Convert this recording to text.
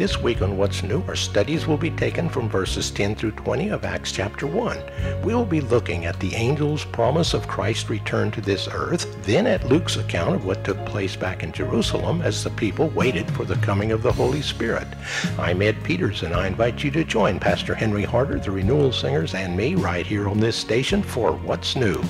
This week on What's New, our studies will be taken from verses 10 through 20 of Acts chapter 1. We will be looking at the angel's promise of Christ's return to this earth, then at Luke's account of what took place back in Jerusalem as the people waited for the coming of the Holy Spirit. I'm Ed Peters, and I invite you to join Pastor Henry Harder, the Renewal Singers, and me right here on this station for What's New.